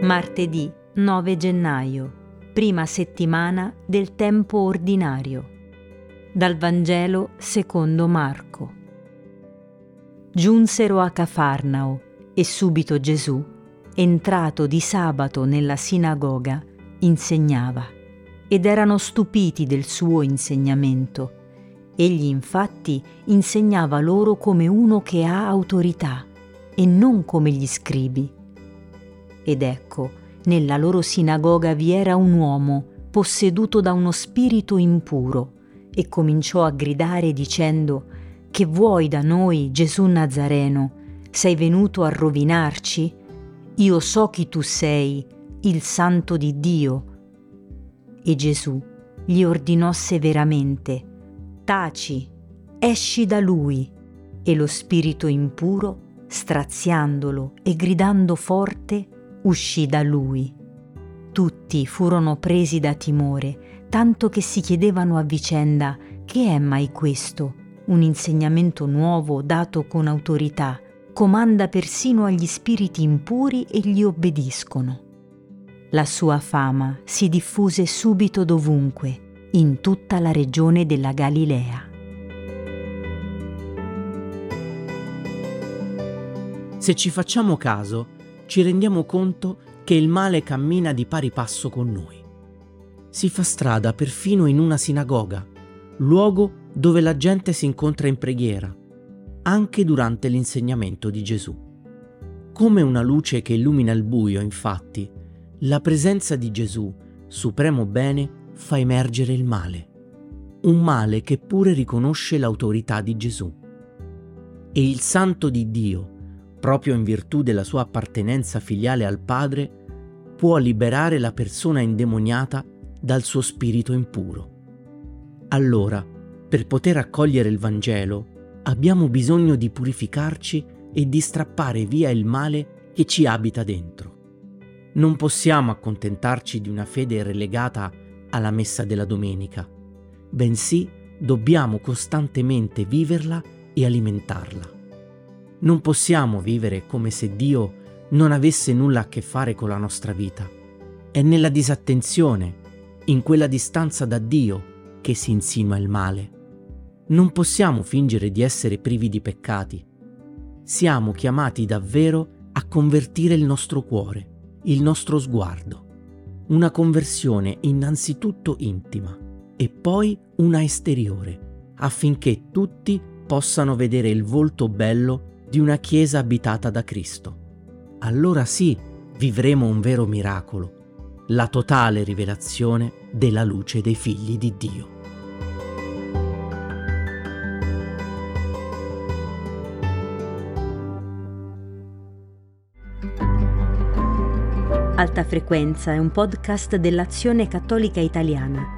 Martedì 9 gennaio, prima settimana del tempo ordinario. Dal Vangelo secondo Marco. Giunsero a Cafarnao e subito Gesù, entrato di sabato nella sinagoga, insegnava ed erano stupiti del suo insegnamento. Egli infatti insegnava loro come uno che ha autorità e non come gli scribi ed ecco, nella loro sinagoga vi era un uomo posseduto da uno spirito impuro e cominciò a gridare dicendo Che vuoi da noi, Gesù Nazareno? Sei venuto a rovinarci? Io so chi tu sei, il santo di Dio. E Gesù gli ordinò severamente Taci, esci da lui. E lo spirito impuro, straziandolo e gridando forte, uscì da lui. Tutti furono presi da timore, tanto che si chiedevano a vicenda che è mai questo? Un insegnamento nuovo dato con autorità, comanda persino agli spiriti impuri e gli obbediscono. La sua fama si diffuse subito dovunque, in tutta la regione della Galilea. Se ci facciamo caso, ci rendiamo conto che il male cammina di pari passo con noi. Si fa strada perfino in una sinagoga, luogo dove la gente si incontra in preghiera, anche durante l'insegnamento di Gesù. Come una luce che illumina il buio, infatti, la presenza di Gesù, supremo bene, fa emergere il male. Un male che pure riconosce l'autorità di Gesù. E il santo di Dio, proprio in virtù della sua appartenenza filiale al Padre, può liberare la persona indemoniata dal suo spirito impuro. Allora, per poter accogliere il Vangelo, abbiamo bisogno di purificarci e di strappare via il male che ci abita dentro. Non possiamo accontentarci di una fede relegata alla messa della domenica, bensì dobbiamo costantemente viverla e alimentarla. Non possiamo vivere come se Dio non avesse nulla a che fare con la nostra vita. È nella disattenzione, in quella distanza da Dio, che si insinua il male. Non possiamo fingere di essere privi di peccati. Siamo chiamati davvero a convertire il nostro cuore, il nostro sguardo. Una conversione innanzitutto intima e poi una esteriore, affinché tutti possano vedere il volto bello di una Chiesa abitata da Cristo. Allora sì, vivremo un vero miracolo, la totale rivelazione della luce dei figli di Dio. Alta Frequenza è un podcast dell'Azione Cattolica Italiana